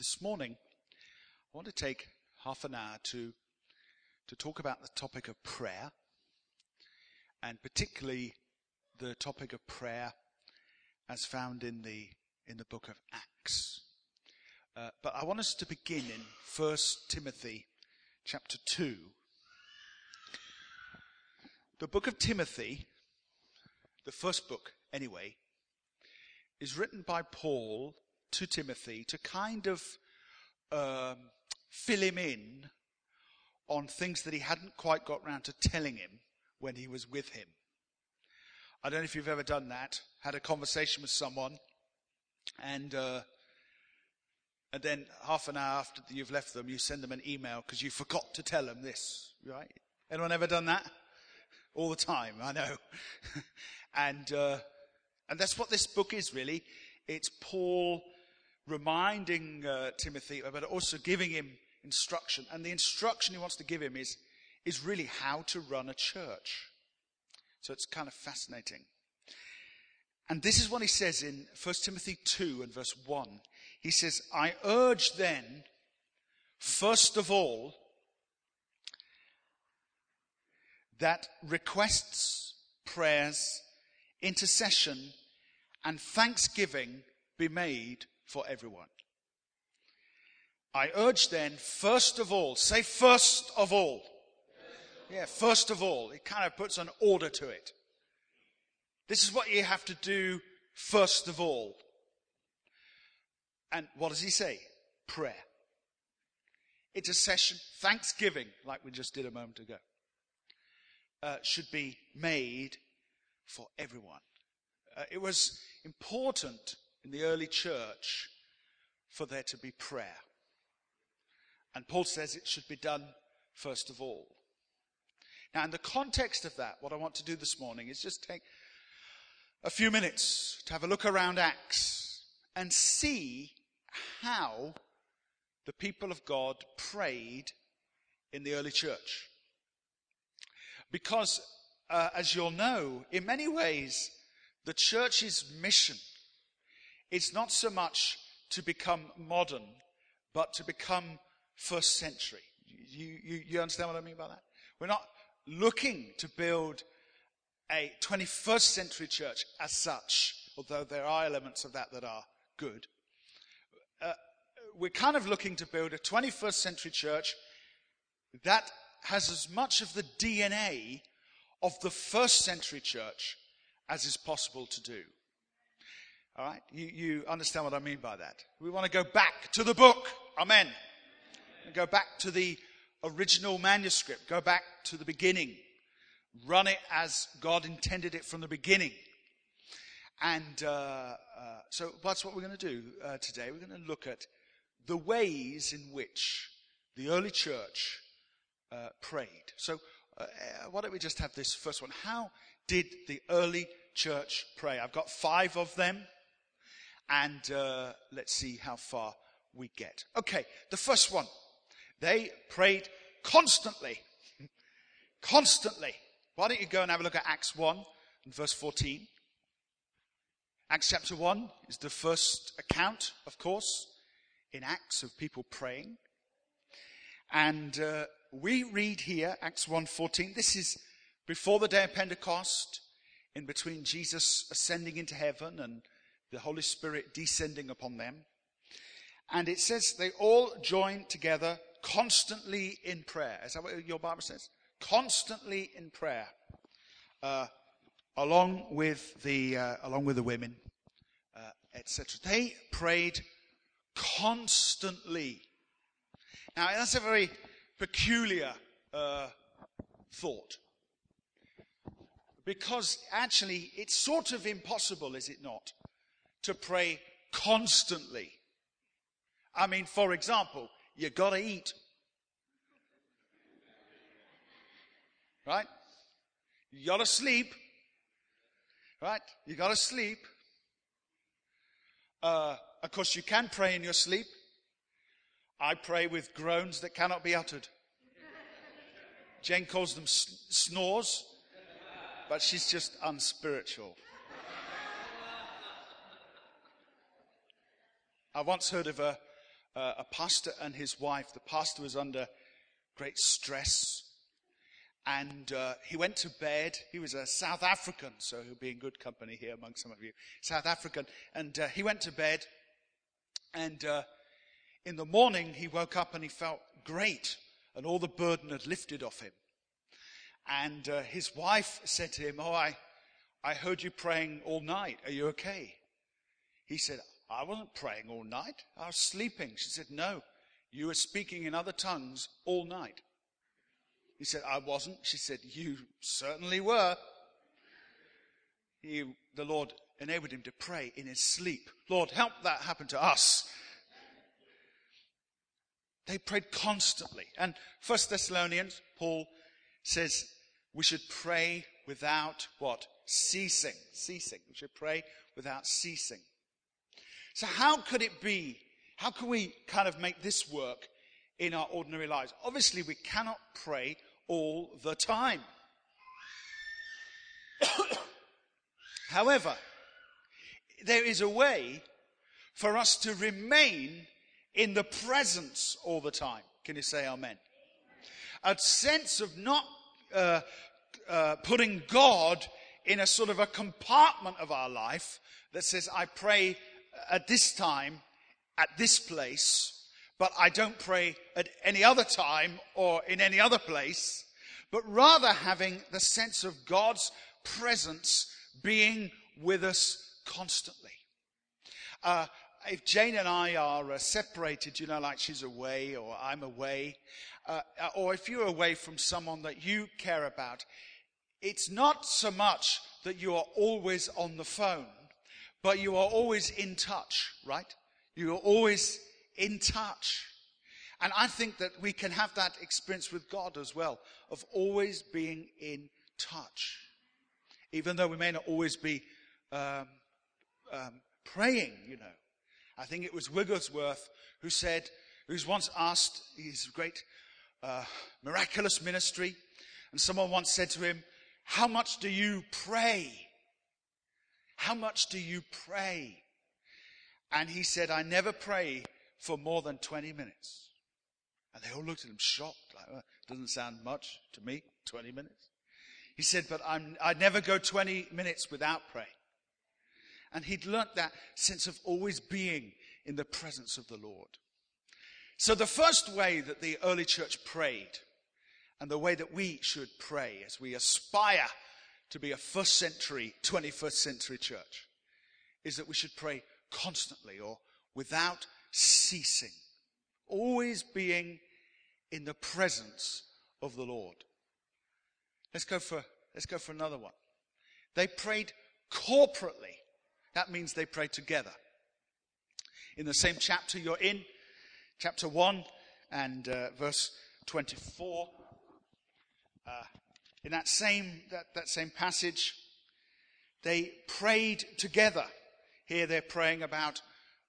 this morning, I want to take half an hour to, to talk about the topic of prayer, and particularly the topic of prayer as found in the, in the book of Acts. Uh, but I want us to begin in 1 Timothy chapter 2. The book of Timothy, the first book anyway, is written by Paul to Timothy to kind of um, fill him in on things that he hadn't quite got round to telling him when he was with him. I don't know if you've ever done that, had a conversation with someone, and uh, and then half an hour after you've left them, you send them an email because you forgot to tell them this, right? Anyone ever done that? All the time, I know. and uh, and that's what this book is really. It's Paul reminding uh, Timothy, but also giving him instruction. And the instruction he wants to give him is, is really how to run a church. So it's kind of fascinating. And this is what he says in 1 Timothy 2 and verse 1. He says, I urge then, first of all, that requests, prayers, intercession, and thanksgiving be made for everyone. I urge then, first of all, say first of all. Yeah, first of all. It kind of puts an order to it. This is what you have to do first of all. And what does he say? Prayer. Intercession, thanksgiving, like we just did a moment ago, uh, should be made for everyone. Uh, it was important in the early church for there to be prayer. And Paul says it should be done first of all. Now, in the context of that, what I want to do this morning is just take a few minutes to have a look around Acts and see how the people of God prayed in the early church. Because, uh, as you'll know, in many ways, the church's mission it's not so much to become modern, but to become first century. You, you, you understand what I mean by that? We're not looking to build a 21st century church as such, although there are elements of that that are good. Uh, we're kind of looking to build a 21st century church that has as much of the DNA of the first century church as is possible to do. All right? You, you understand what I mean by that. We want to go back to the book. Amen. Go back to the original manuscript. Go back to the beginning. Run it as God intended it from the beginning. And uh, uh, so that's what we're going to do uh, today. We're going to look at the ways in which the early church uh, prayed. So uh, why don't we just have this first one? How did the early church pray? I've got five of them and uh, let's see how far we get. Okay, the first one. They prayed constantly. constantly. Why don't you go and have a look at Acts 1 and verse 14? Acts chapter 1 is the first account, of course, in Acts of people praying. And uh, we read here, Acts 1.14, this is before the day of Pentecost, in between Jesus ascending into heaven and the Holy Spirit descending upon them. And it says they all joined together constantly in prayer. Is that what your Bible says? Constantly in prayer, uh, along with the uh, along with the women, uh, etc. They prayed constantly. Now that's a very peculiar uh, thought, because actually it's sort of impossible, is it not, to pray constantly. I mean, for example, you gotta eat. Right? You gotta sleep. Right? You gotta sleep. Uh, of course, you can pray in your sleep. I pray with groans that cannot be uttered. Jane calls them snores, but she's just unspiritual. I once heard of a, uh, a pastor and his wife. The pastor was under great stress. And uh, he went to bed. He was a South African, so he'll be in good company here among some of you. South African. And uh, he went to bed. And uh, in the morning, he woke up and he felt great. And all the burden had lifted off him. And uh, his wife said to him, Oh, I, I heard you praying all night. Are you okay? He said, I wasn't praying all night. I was sleeping. She said, No, you were speaking in other tongues all night. He said, I wasn't. She said, You certainly were. He, the Lord enabled him to pray in his sleep. Lord, help that happen to us. They prayed constantly. And First Thessalonians, Paul says we should pray without what? Ceasing. Ceasing. We should pray without ceasing. So how could it be? How can we kind of make this work in our ordinary lives? Obviously, we cannot pray all the time. However, there is a way for us to remain in the presence all the time. Can you say amen? A sense of not uh, uh, putting God in a sort of a compartment of our life that says, I pray at this time, at this place, but I don't pray at any other time or in any other place, but rather having the sense of God's presence being with us constantly. Uh, if Jane and I are uh, separated, you know, like she's away or I'm away, uh, or if you're away from someone that you care about, it's not so much that you are always on the phone, but you are always in touch, right? You are always in touch. And I think that we can have that experience with God as well, of always being in touch. Even though we may not always be um, um, praying, you know. I think it was Wigglesworth who said, who's once asked, his great uh, miraculous ministry, and someone once said to him, How much do you pray? How much do you pray? And he said, I never pray for more than 20 minutes. And they all looked at him shocked, like, oh, doesn't sound much to me, 20 minutes. He said, but I'm, I never go 20 minutes without praying. And he'd learnt that sense of always being in the presence of the Lord. So the first way that the early church prayed, and the way that we should pray as we aspire to be a first century, 21st century church is that we should pray constantly or without ceasing, always being in the presence of the Lord. Let's go for, let's go for another one. They prayed corporately. That means they prayed together. In the same chapter you're in, chapter 1 and uh, verse 24, uh, in that same, that, that same passage, they prayed together. Here they're praying about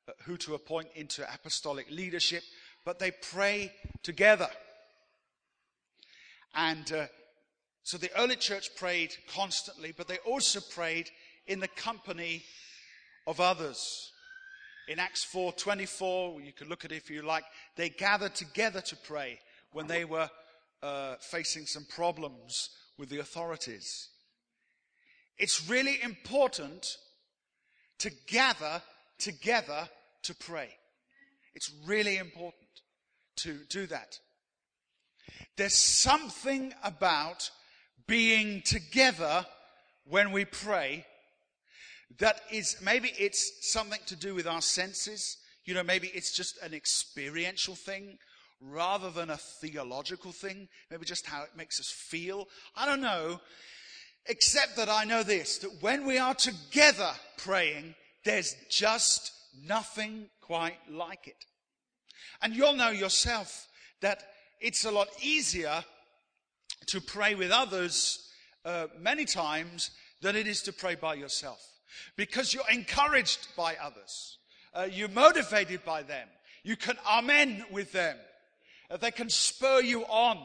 uh, who to appoint into apostolic leadership, but they pray together. And uh, so the early church prayed constantly, but they also prayed in the company of others. In Acts 4:24, you can look at it if you like, they gathered together to pray when they were uh, facing some problems with the authorities. It's really important to gather together to pray. It's really important to do that. There's something about being together when we pray that is maybe it's something to do with our senses. You know, maybe it's just an experiential thing rather than a theological thing, maybe just how it makes us feel. I don't know, except that I know this that when we are together praying, there's just nothing quite like it. And you'll know yourself that it's a lot easier to pray with others uh, many times than it is to pray by yourself because you're encouraged by others. Uh, you're motivated by them. You can amen with them. They can spur you on.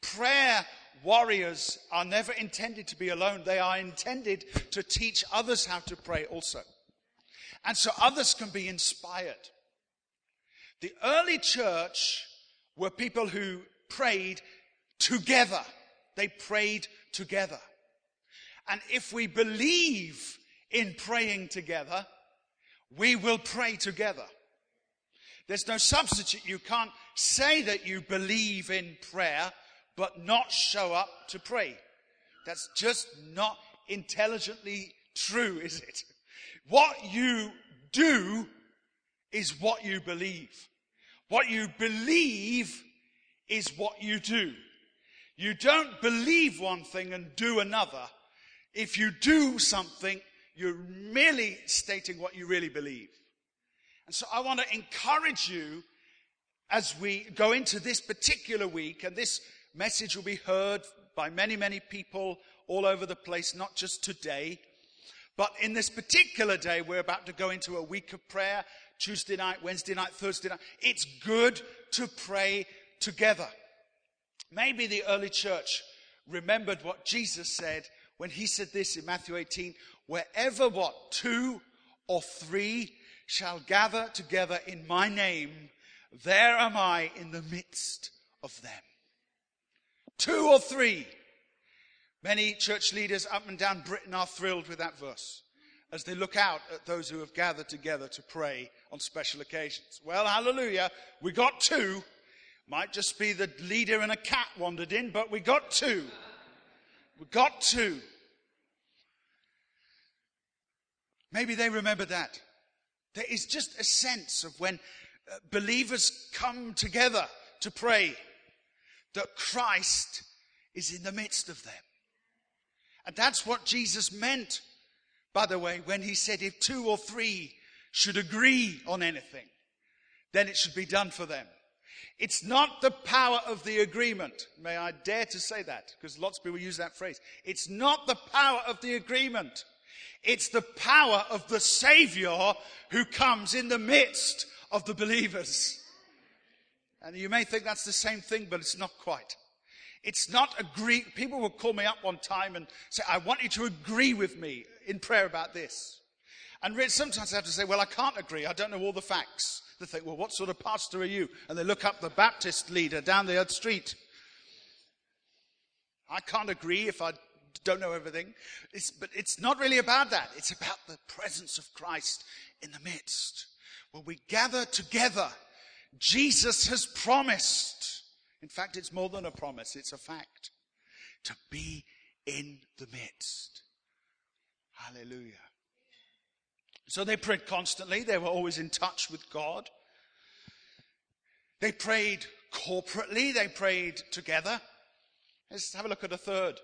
Prayer warriors are never intended to be alone. They are intended to teach others how to pray also. And so others can be inspired. The early church were people who prayed together. They prayed together. And if we believe in praying together, we will pray together. There's no substitute. You can't say that you believe in prayer, but not show up to pray. That's just not intelligently true, is it? What you do is what you believe. What you believe is what you do. You don't believe one thing and do another. If you do something, you're merely stating what you really believe. And so I want to encourage you as we go into this particular week, and this message will be heard by many, many people all over the place, not just today. But in this particular day, we're about to go into a week of prayer Tuesday night, Wednesday night, Thursday night. It's good to pray together. Maybe the early church remembered what Jesus said when he said this in Matthew 18 wherever what? Two or three shall gather together in my name, there am I in the midst of them. Two or three. Many church leaders up and down Britain are thrilled with that verse as they look out at those who have gathered together to pray on special occasions. Well, hallelujah, we got two. Might just be the leader and a cat wandered in, but we got two. We got two. Maybe they remember that. There is just a sense of when Uh, believers come together to pray that Christ is in the midst of them. And that's what Jesus meant, by the way, when he said, if two or three should agree on anything, then it should be done for them. It's not the power of the agreement. May I dare to say that? Because lots of people use that phrase. It's not the power of the agreement. It's the power of the Savior who comes in the midst of the believers. And you may think that's the same thing, but it's not quite. It's not agree. People will call me up one time and say, I want you to agree with me in prayer about this. And sometimes I have to say, well, I can't agree. I don't know all the facts. They think, well, what sort of pastor are you? And they look up the Baptist leader down the other street. I can't agree if I don't know everything. It's, but it's not really about that. It's about the presence of Christ in the midst. When we gather together, Jesus has promised. In fact, it's more than a promise, it's a fact. To be in the midst. Hallelujah. So they prayed constantly. They were always in touch with God. They prayed corporately. They prayed together. Let's have a look at a third.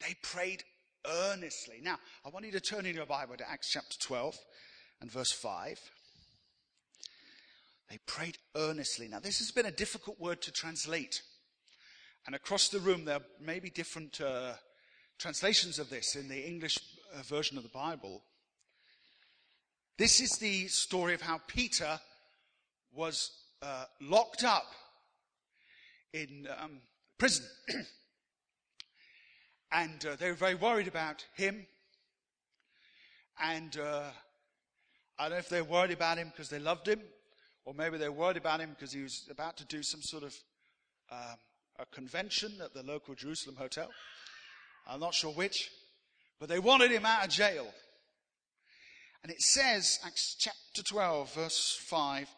They prayed earnestly. Now, I want you to turn in your Bible to Acts chapter 12 and verse 5. They prayed earnestly. Now, this has been a difficult word to translate. And across the room, there may be different uh, translations of this in the English uh, version of the Bible. This is the story of how Peter was uh, locked up in um, prison. And uh, they were very worried about him. And uh, I don't know if they were worried about him because they loved him, or maybe they were worried about him because he was about to do some sort of um, a convention at the local Jerusalem hotel. I'm not sure which, but they wanted him out of jail. And it says, Acts chapter 12, verse 5,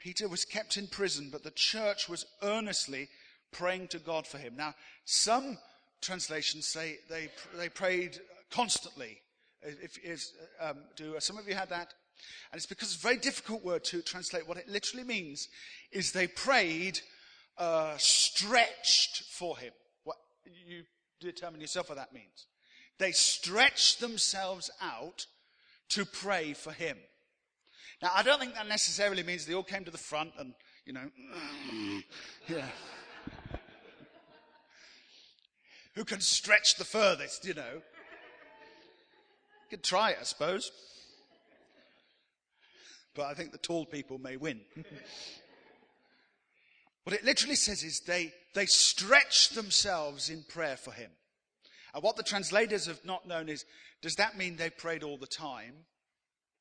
Peter was kept in prison, but the church was earnestly praying to God for him. Now, some translations say they, they prayed constantly. If, if um, do some of you had that? And it's because it's a very difficult word to translate. What it literally means is they prayed uh, stretched for him. What you determine yourself what that means. They stretched themselves out to pray for him. Now, I don't think that necessarily means they all came to the front and, you know, yeah who can stretch the furthest, you know. You could try it, I suppose. But I think the tall people may win. what it literally says is they, they stretch themselves in prayer for him. And what the translators have not known is, does that mean they prayed all the time?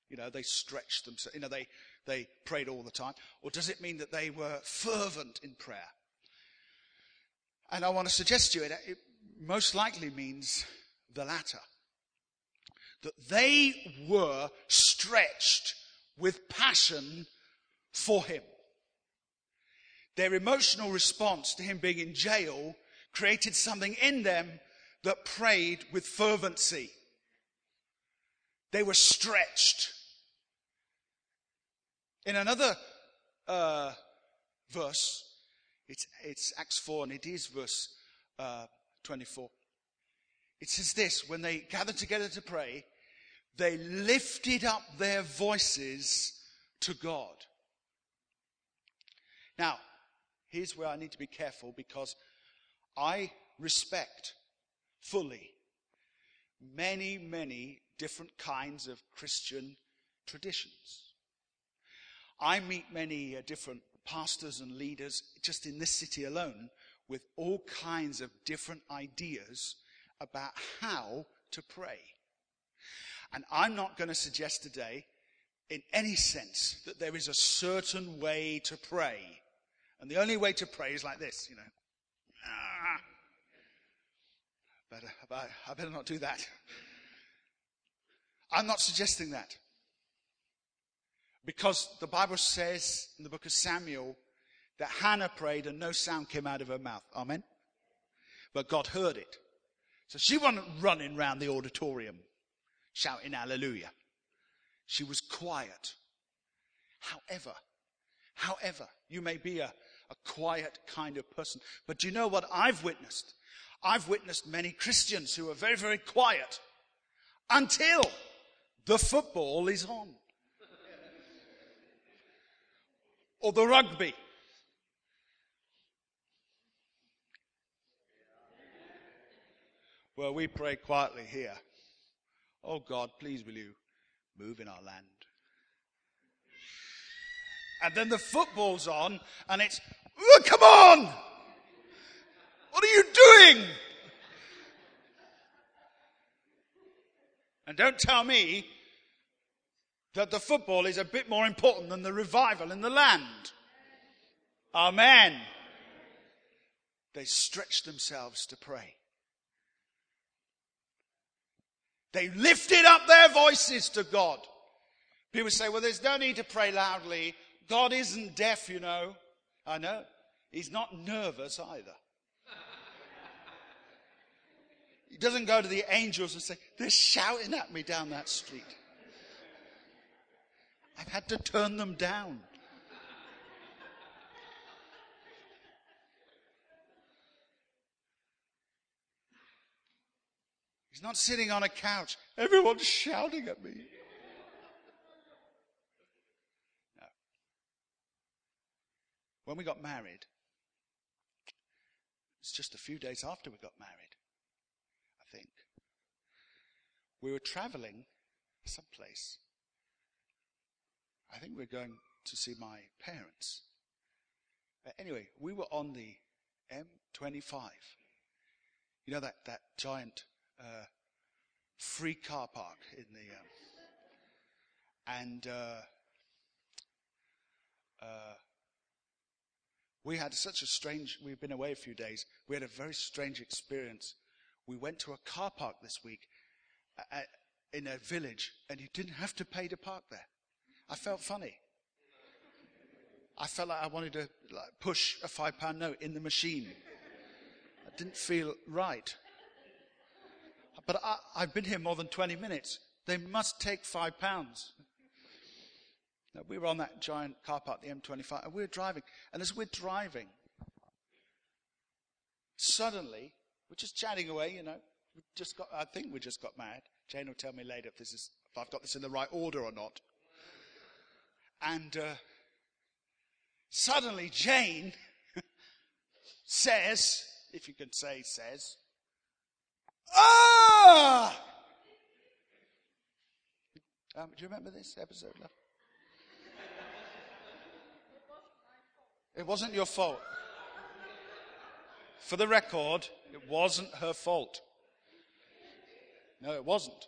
You know, they stretched themselves, you know, they they prayed all the time? Or does it mean that they were fervent in prayer? And I want to suggest to you, it, it most likely means the latter. That they were stretched with passion for him. Their emotional response to him being in jail created something in them that prayed with fervency. They were stretched. In another uh, verse, it's, it's, Acts 4, and it is verse uh, 24. It says this when they gathered together to pray, they lifted up their voices to God. Now, here's where I need to be careful because I respect fully many, many different kinds of Christian traditions. I meet many uh, different pastors and leaders just in this city alone with all kinds of different ideas about how to pray. And I'm not going to suggest today, in any sense, that there is a certain way to pray. And the only way to pray is like this, you know. Ah, I better not do that. I'm not suggesting that. Because the Bible says in the book of Samuel that Hannah prayed and no sound came out of her mouth. Amen? But God heard it. So she wasn't running around the auditorium shouting hallelujah. She was quiet. However, however, you may be a, a quiet kind of person, but you know what I've witnessed? I've witnessed many Christians who are very, very quiet until the football is on. or the rugby. Well, we pray quietly here. Oh God, please will you move in our land? And then the football's on and it's, oh, come on! What are you doing? And don't tell me that the football is a bit more important than the revival in the land. Amen. They stretched themselves to pray. They lifted up their voices to God. People say, well, there's no need to pray loudly. God isn't deaf, you know. I know. He's not nervous either. He doesn't go to the angels and say, they're shouting at me down that street. I've had to turn them down. He's not sitting on a couch. Everyone's shouting at me. No. When we got married, it's just a few days after we got married, I think. We were traveling someplace. I think we we're going to see my parents. Anyway, we were on the M25. You know that, that giant uh, free car park in the. Um, and uh, uh, we had such a strange. We've been away a few days. We had a very strange experience. We went to a car park this week uh, uh, in a village, and you didn't have to pay to park there. I felt funny. I felt like I wanted to like, push a five pound note in the machine. I didn't feel right. But I, I've been here more than 20 minutes. They must take five pounds. Now, we were on that giant car park, the M25, and we were driving. And as we're driving, suddenly, we're just chatting away, you know. We just got, I think we just got mad. Jane will tell me later if this is, if I've got this in the right order or not. And uh, suddenly, Jane says, if you can say says, Ah! Um, do you remember this episode, love? It wasn't your fault. For the record, it wasn't her fault. No, it wasn't.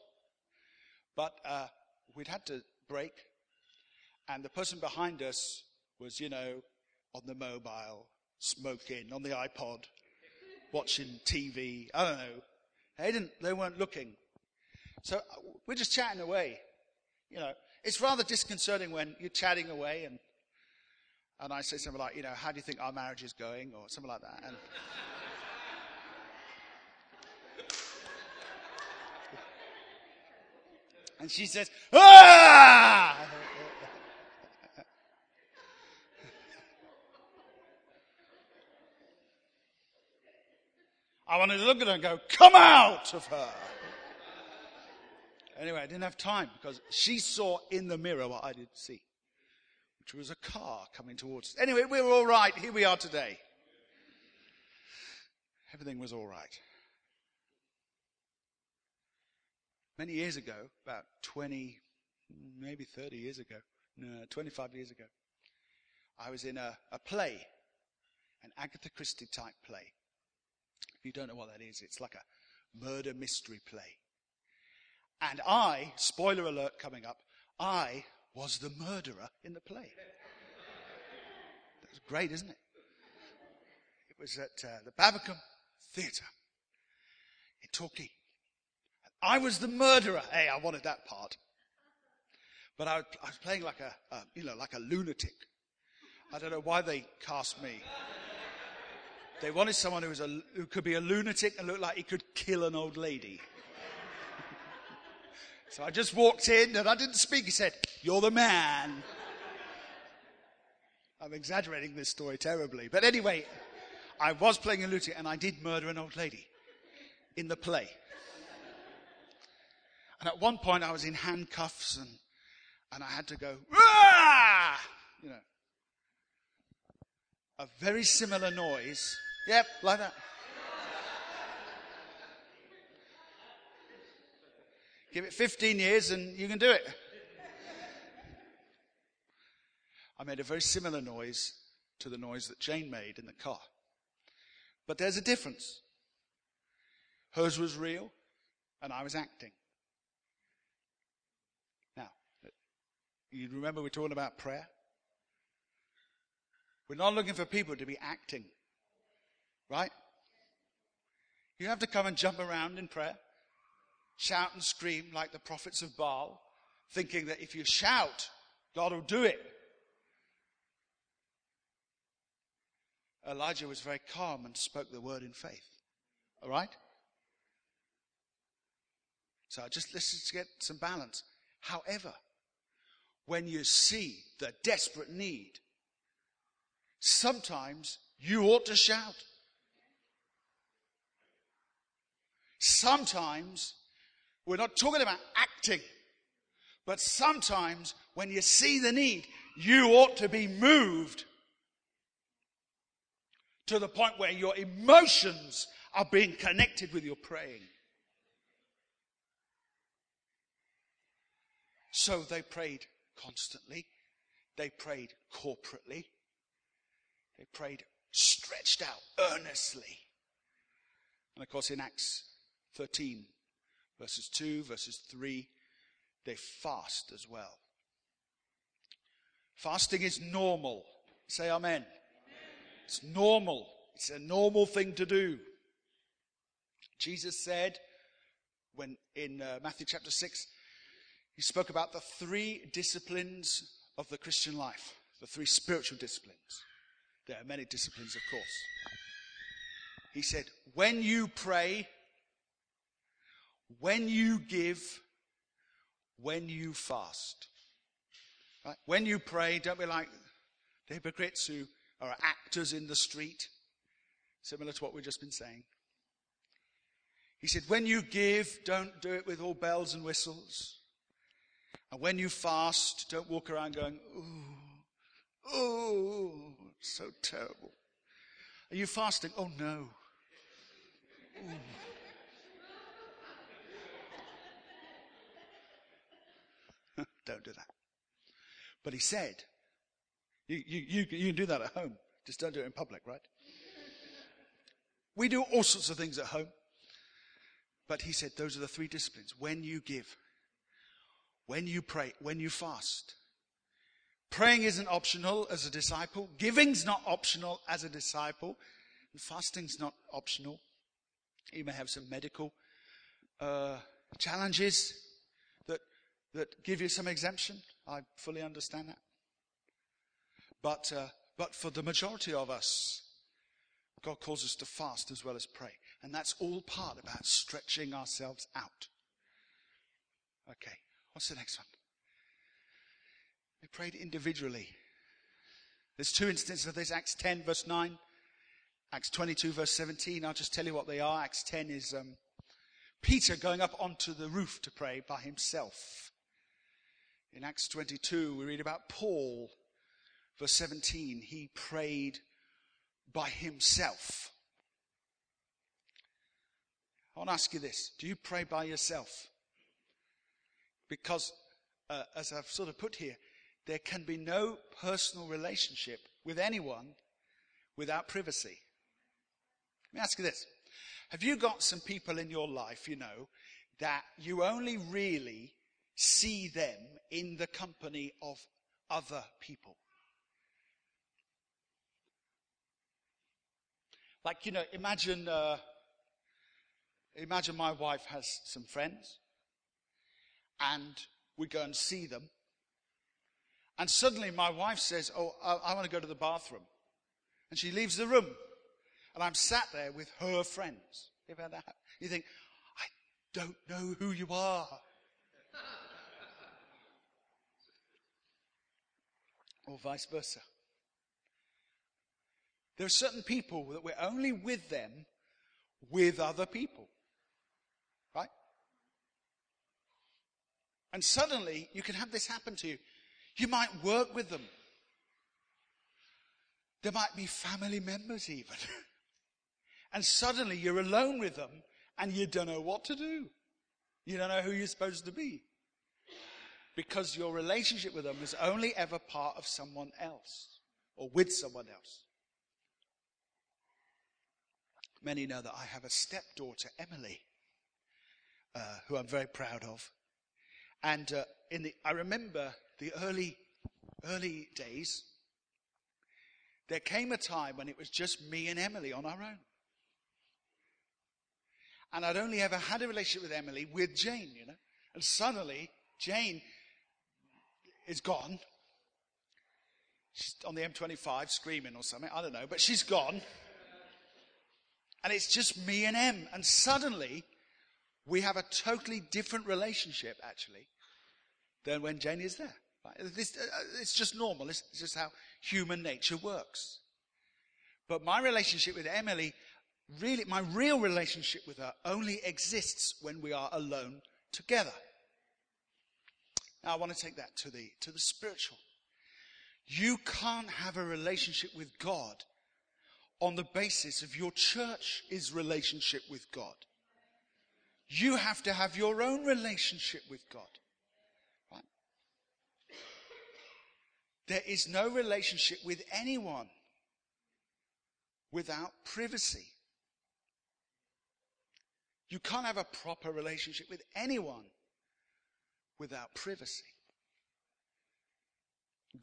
But uh, we'd had to break, And the person behind us was, you know, on the mobile, smoking, on the iPod, watching TV. I don't know. They didn't, they weren't looking. So uh, we're just chatting away. You know, it's rather disconcerting when you're chatting away and, and I say something like, you know, how do you think our marriage is going? Or something like that. And, and she says, ah! I wanted to look at her and go, come out of her. Anyway, I didn't have time because she saw in the mirror what I didn't see, which was a car coming towards us. Anyway, we were all right. Here we are today. Everything was all right. Many years ago, about 20, maybe 30 years ago, no, 25 years ago, I was in a, a play, an Agatha Christie type play. You don't know what that is, it's like a murder mystery play. And I, spoiler alert coming up, I was the murderer in the play. That was great, isn't it? It was at uh, the Babbacombe Theatre in Torquay. I was the murderer. Hey, I wanted that part. But I, I was playing like a, a, you know, like a lunatic. I don't know why they cast me. They wanted someone who was a, who could be a lunatic and look like he could kill an old lady. So I just walked in and I didn't speak. He said, You're the man. I'm exaggerating this story terribly. But anyway, I was playing a lunatic and I did murder an old lady in the play. And at one point I was in handcuffs and, and I had to go, Rah! you know. A very similar noise. Yep, like that. Give it 15 years and you can do it. I made a very similar noise to the noise that Jane made in the car. But there's a difference. Hers was real and I was acting. Now, you remember we're talking about prayer? We're not looking for people to be acting. Right? You have to come and jump around in prayer shout and scream like the prophets of Baal, thinking that if you shout, God will do it. Elijah was very calm and spoke the word in faith. All right? So just let's get some balance. However, when you see the desperate need, sometimes you ought to shout. Sometimes we're not talking about acting. But sometimes when you see the need, you ought to be moved to the point where your emotions are being connected with your praying. So they prayed constantly. They prayed corporately. They prayed stretched out earnestly. And of course, in Acts 13, verses 2, verses 3, they fast as well. Fasting is normal. Say amen. amen. It's normal. It's a normal thing to do. Jesus said when in uh, Matthew chapter 6, he spoke about the three disciplines of the Christian life, the three spiritual disciplines. There are many disciplines, of course. He said, when you pray, when you give, when you fast. Right? When you pray, don't be like the hypocrites who are actors in the street, similar to what we've just been saying. He said, when you give, don't do it with all bells and whistles. And when you fast, don't walk around going, oh, oh, so terrible. Are you fasting? Oh no. Ooh. Don't do that. But he said, you, you, you, you can do that at home. Just don't do it in public, right? We do all sorts of things at home. But he said those are the three disciplines. When you give, when you pray, when you fast, Praying isn't optional as a disciple. Giving's not optional as a disciple. And fasting's not optional. You may have some medical uh, challenges that give you some exemption. I fully understand that. But, uh, but for the majority of us, God calls us to fast as well as pray. And that's all part about stretching ourselves out. Okay, what's the next one? They prayed individually. There's two instances of this Acts 10, verse 9, Acts 22, verse 17. I'll just tell you what they are. Acts 10 is um, Peter going up onto the roof to pray by himself. In Acts 22, we read about Paul, verse 17. He prayed by himself. I want to ask you this do you pray by yourself? Because, uh, as I've sort of put here, there can be no personal relationship with anyone without privacy. Let me ask you this. Have you got some people in your life, you know, that you only really see them in the company of other people? Like, you know, imagine, uh, imagine my wife has some friends and we go and see them and suddenly my wife says, Oh, I, I want to go to the bathroom. And she leaves the room. And I'm sat there with her friends. You ever that? You think, I don't know who you are. Or vice versa. There are certain people that we're only with them with other people. Right? And suddenly you can have this happen to you. You might work with them. There might be family members even. and suddenly you're alone with them and you don't know what to do. You don't know who you're supposed to be. Because your relationship with them is only ever part of someone else or with someone else. Many know that I have a stepdaughter, Emily, uh, who I'm very proud of. And uh, in the, I remember the early, early days, there came a time when it was just me and Emily on our own. And I'd only ever had a relationship with Emily with Jane, you know. And suddenly, Jane is gone. She's on the M25 screaming or something. I don't know, but she's gone. And it's just me and Em. And suddenly, we have a totally different relationship, actually, than when Jane is there. This, uh, it's just normal. It's just how human nature works. But my relationship with Emily, really, my real relationship with her only exists when we are alone together. Now I want to take that to the, to the spiritual. You can't have a relationship with God on the basis of your church's relationship with God. You have to have your own relationship with God. There is no relationship with anyone without privacy. You can't have a proper relationship with anyone without privacy.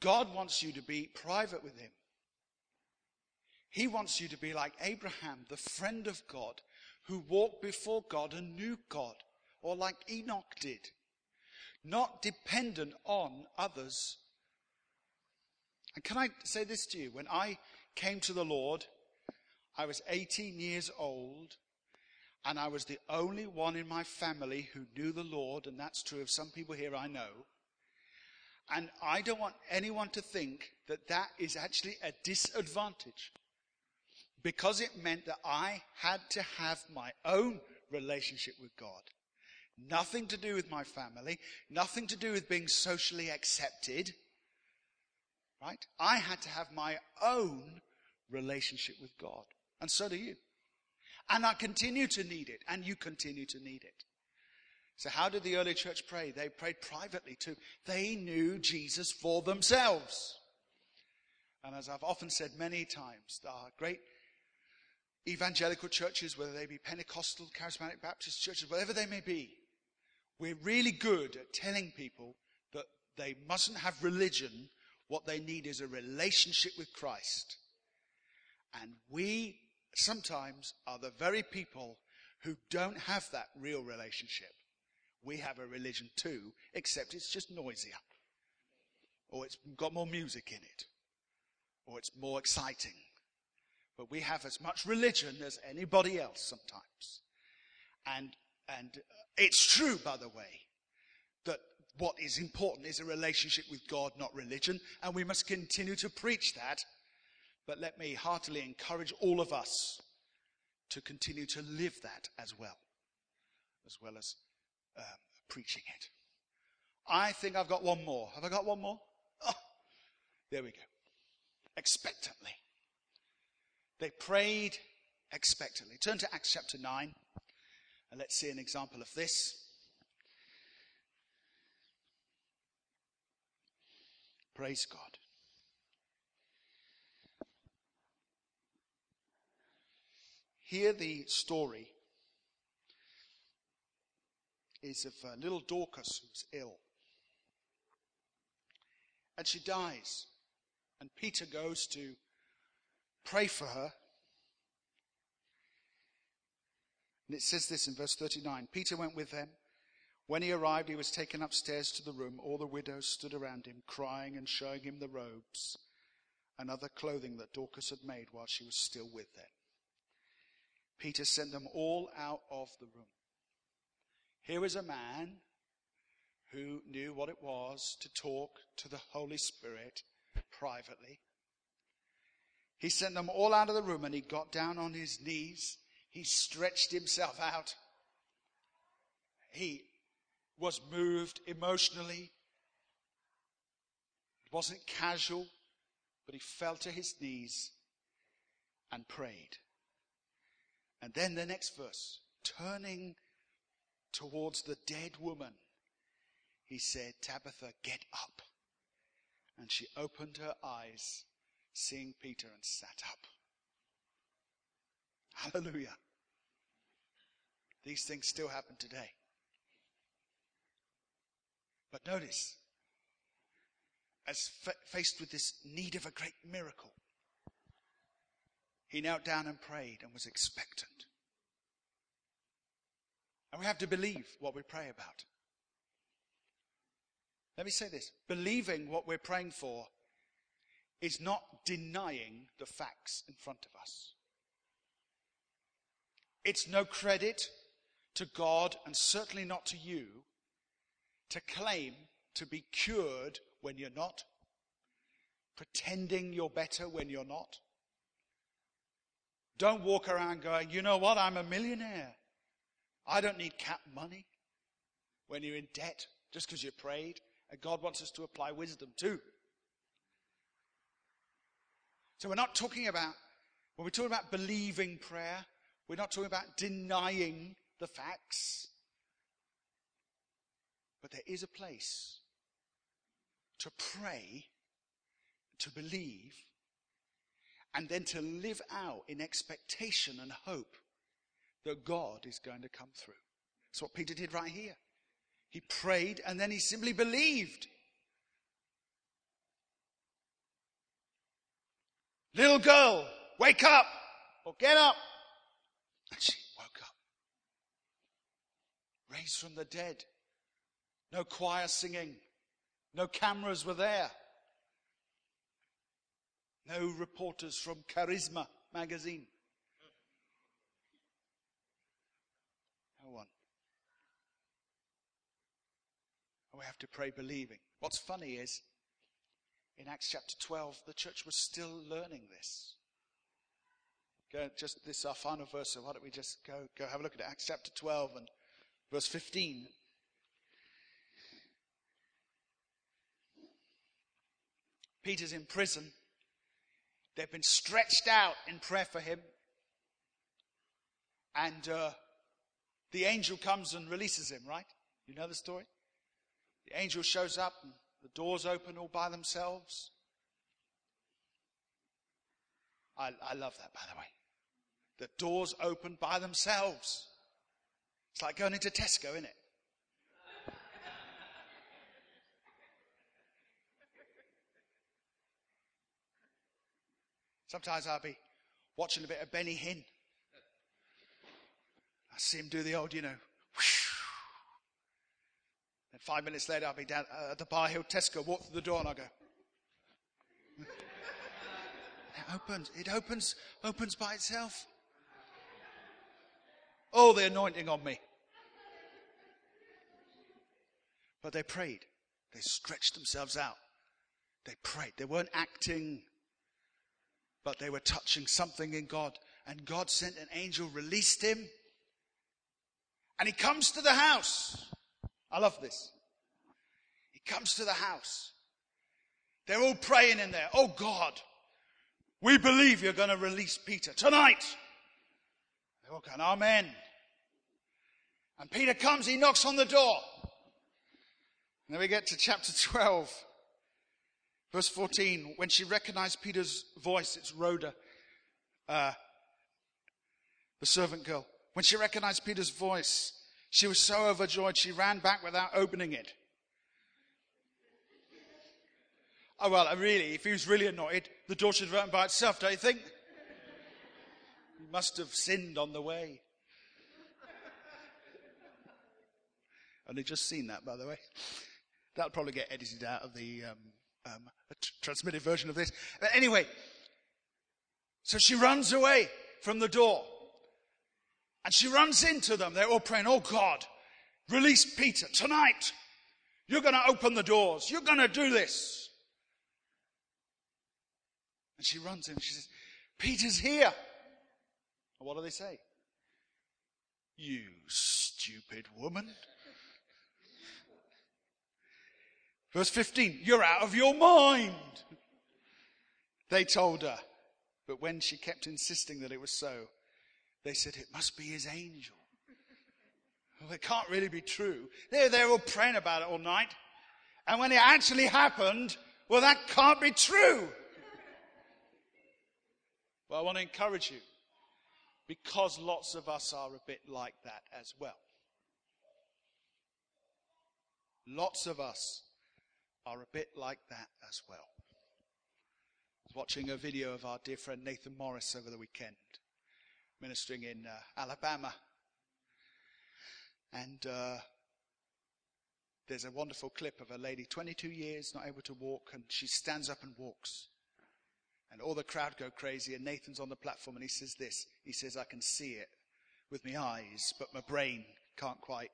God wants you to be private with Him. He wants you to be like Abraham, the friend of God, who walked before God and knew God, or like Enoch did, not dependent on others and can I say this to you? When I came to the Lord, I was 18 years old, and I was the only one in my family who knew the Lord, and that's true of some people here I know. And I don't want anyone to think that that is actually a disadvantage. Because it meant that I had to have my own relationship with God. Nothing to do with my family, nothing to do with being socially accepted. Right? I had to have my own relationship with God. And so do you. And I continue to need it, and you continue to need it. So, how did the early church pray? They prayed privately too. They knew Jesus for themselves. And as I've often said many times, are great evangelical churches, whether they be Pentecostal, Charismatic Baptist churches, whatever they may be, we're really good at telling people that they mustn't have religion What they need is a relationship with Christ. And we sometimes are the very people who don't have that real relationship. We have a religion too, except it's just noisier. Or it's got more music in it. Or it's more exciting. But we have as much religion as anybody else sometimes. And, and it's true, by the way, that what is important is a relationship with God, not religion. And we must continue to preach that. But let me heartily encourage all of us to continue to live that as well, as well as um, preaching it. I think I've got one more. Have I got one more? Oh, there we go. Expectantly. They prayed expectantly. Turn to Acts chapter 9 and let's see an example of this. Praise God. Here, the story is of uh, little Dorcas who's ill. And she dies. And Peter goes to pray for her. And it says this in verse 39 Peter went with them. When he arrived, he was taken upstairs to the room. All the widows stood around him, crying and showing him the robes and other clothing that Dorcas had made while she was still with them. Peter sent them all out of the room. Here was a man who knew what it was to talk to the Holy Spirit privately. He sent them all out of the room and he got down on his knees. He stretched himself out. He was moved emotionally. It wasn't casual, but he fell to his knees and prayed. And then the next verse, turning towards the dead woman, he said, Tabitha, get up. And she opened her eyes, seeing Peter, and sat up. Hallelujah. These things still happen today. But notice, as fa- faced with this need of a great miracle, he knelt down and prayed and was expectant. And we have to believe what we pray about. Let me say this believing what we're praying for is not denying the facts in front of us. It's no credit to God and certainly not to you to claim to be cured when you're not, pretending you're better when you're not. Don't walk around going, you know what, I'm a millionaire. I don't need cap money. When you're in debt, just because you prayed, and God wants us to apply wisdom too. So we're not talking about, when we're talking about believing prayer, we're not talking about denying the facts. But there is a place to pray, to believe, and then to live out in expectation and hope that God is going to come through. That's what Peter did right here. He prayed and then he simply believed. Little girl, wake up or get up. And she woke up. Raised from the dead. No choir singing. No cameras were there. No reporters from Charisma magazine. No one. And we have to pray believing. What's funny is, in Acts chapter 12, the church was still learning this. Go, just this our final verse, so why don't we just go, go have a look at it. Acts chapter 12 and verse 15. Peter's in prison. They've been stretched out in prayer for him. And uh, the angel comes and releases him, right? You know the story? The angel shows up and the doors open all by themselves. I, I love that, by the way. The doors open by themselves. It's like going into Tesco, isn't it? Sometimes I'll be watching a bit of Benny Hinn. I see him do the old, you know, and five minutes later, I'll be down at the Bar Hill Tesco, walk through the door, and I'll go. Hmm. it opens. It opens. Opens by itself. Oh, the anointing on me. But they prayed. They stretched themselves out. They prayed. They weren't acting, but they were touching something in God. And God sent an angel, released him, and he comes to the house. I love this. He comes to the house. They're all praying in there. Oh God, we believe you're going to release Peter tonight. They're all going, Amen. And Peter comes, he knocks on the door. And then we get to chapter 12, verse 14. When she recognized Peter's voice, it's Rhoda, uh, the servant girl. When she recognized Peter's voice, she was so overjoyed she ran back without opening it. Oh, well, really, if he was really annoyed, the door should have opened by itself, don't you think? He must have sinned on the way. Only just seen that, by the way. That'll probably get edited out of the um, um, a transmitted version of this. But anyway, so she runs away from the door. And she runs into them. They're all praying, Oh God, release Peter tonight. You're going to open the doors. You're going to do this. And she runs in. She says, Peter's here. And what do they say? You stupid woman. Verse 15, you're out of your mind. They told her. But when she kept insisting that it was so, they said, It must be his angel. Well, it can't really be true. They're, they're all praying about it all night. And when it actually happened, well, that can't be true. Well, I want to encourage you because lots of us are a bit like that as well. Lots of us are a bit like that as well. I was watching a video of our dear friend Nathan Morris over the weekend ministering in uh, Alabama. And uh, there's a wonderful clip of a lady, 22 years, not able to walk, and she stands up and walks. And all the crowd go crazy, and Nathan's on the platform, and he says this. He says, I can see it with my eyes, but my brain can't quite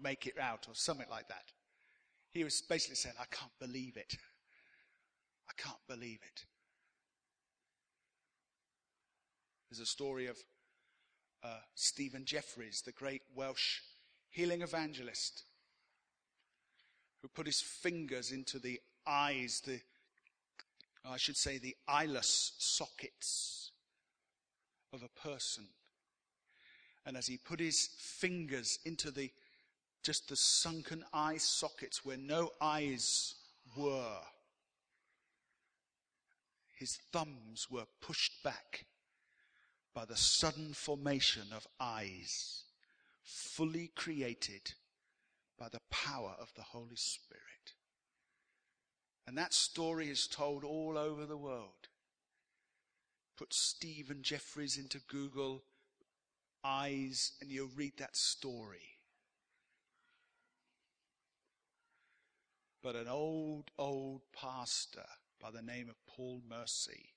make it out, or something like that. He was basically saying, I can't believe it. I can't believe it. There's a story of uh, Stephen Jeffreys, the great Welsh healing evangelist, who put his fingers into the eyes, the I should say the eyeless sockets of a person. And as he put his fingers into the just the sunken eye sockets where no eyes were, his thumbs were pushed back by the sudden formation of eyes, fully created by the power of the Holy Spirit. And that story is told all over the world. Put Stephen Jeffreys into Google eyes and you'll read that story. But an old, old pastor by the name of Paul Mercy,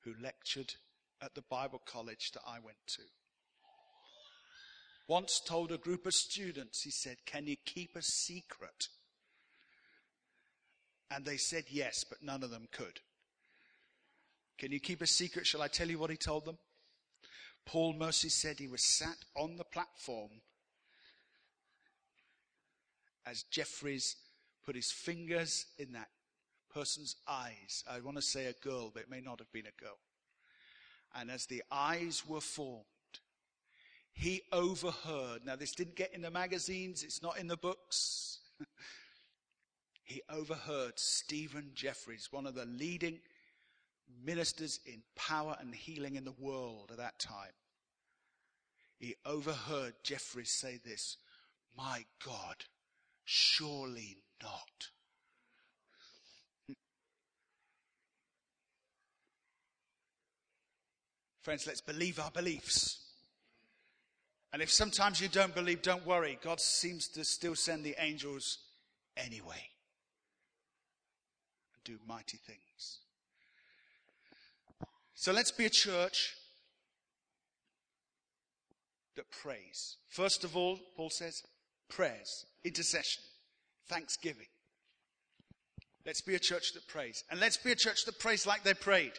who lectured at the Bible college that I went to. Once told a group of students, he said, Can you keep a secret? And they said yes, but none of them could. Can you keep a secret? Shall I tell you what he told them? Paul Mercy said he was sat on the platform as Jeffreys put his fingers in that person's eyes. I want to say a girl, but it may not have been a girl. And as the eyes were formed, he overheard. Now, this didn't get in the magazines, it's not in the books. he overheard Stephen Jeffreys, one of the leading ministers in power and healing in the world at that time. He overheard Jeffreys say this My God, surely not. Friends, let's believe our beliefs. And if sometimes you don't believe, don't worry. God seems to still send the angels anyway and do mighty things. So let's be a church that prays. First of all, Paul says, prayers, intercession, thanksgiving. Let's be a church that prays. And let's be a church that prays like they prayed,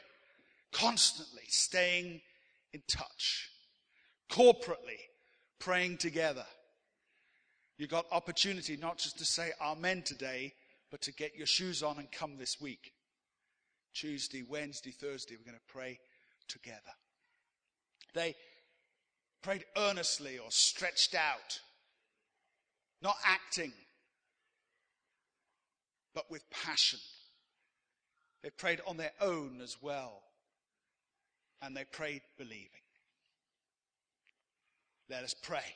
constantly staying in touch, corporately praying together. You've got opportunity not just to say amen today, but to get your shoes on and come this week. Tuesday, Wednesday, Thursday, we're going to pray together. They prayed earnestly or stretched out, not acting, but with passion. They prayed on their own as well, and they prayed believing. Let us pray.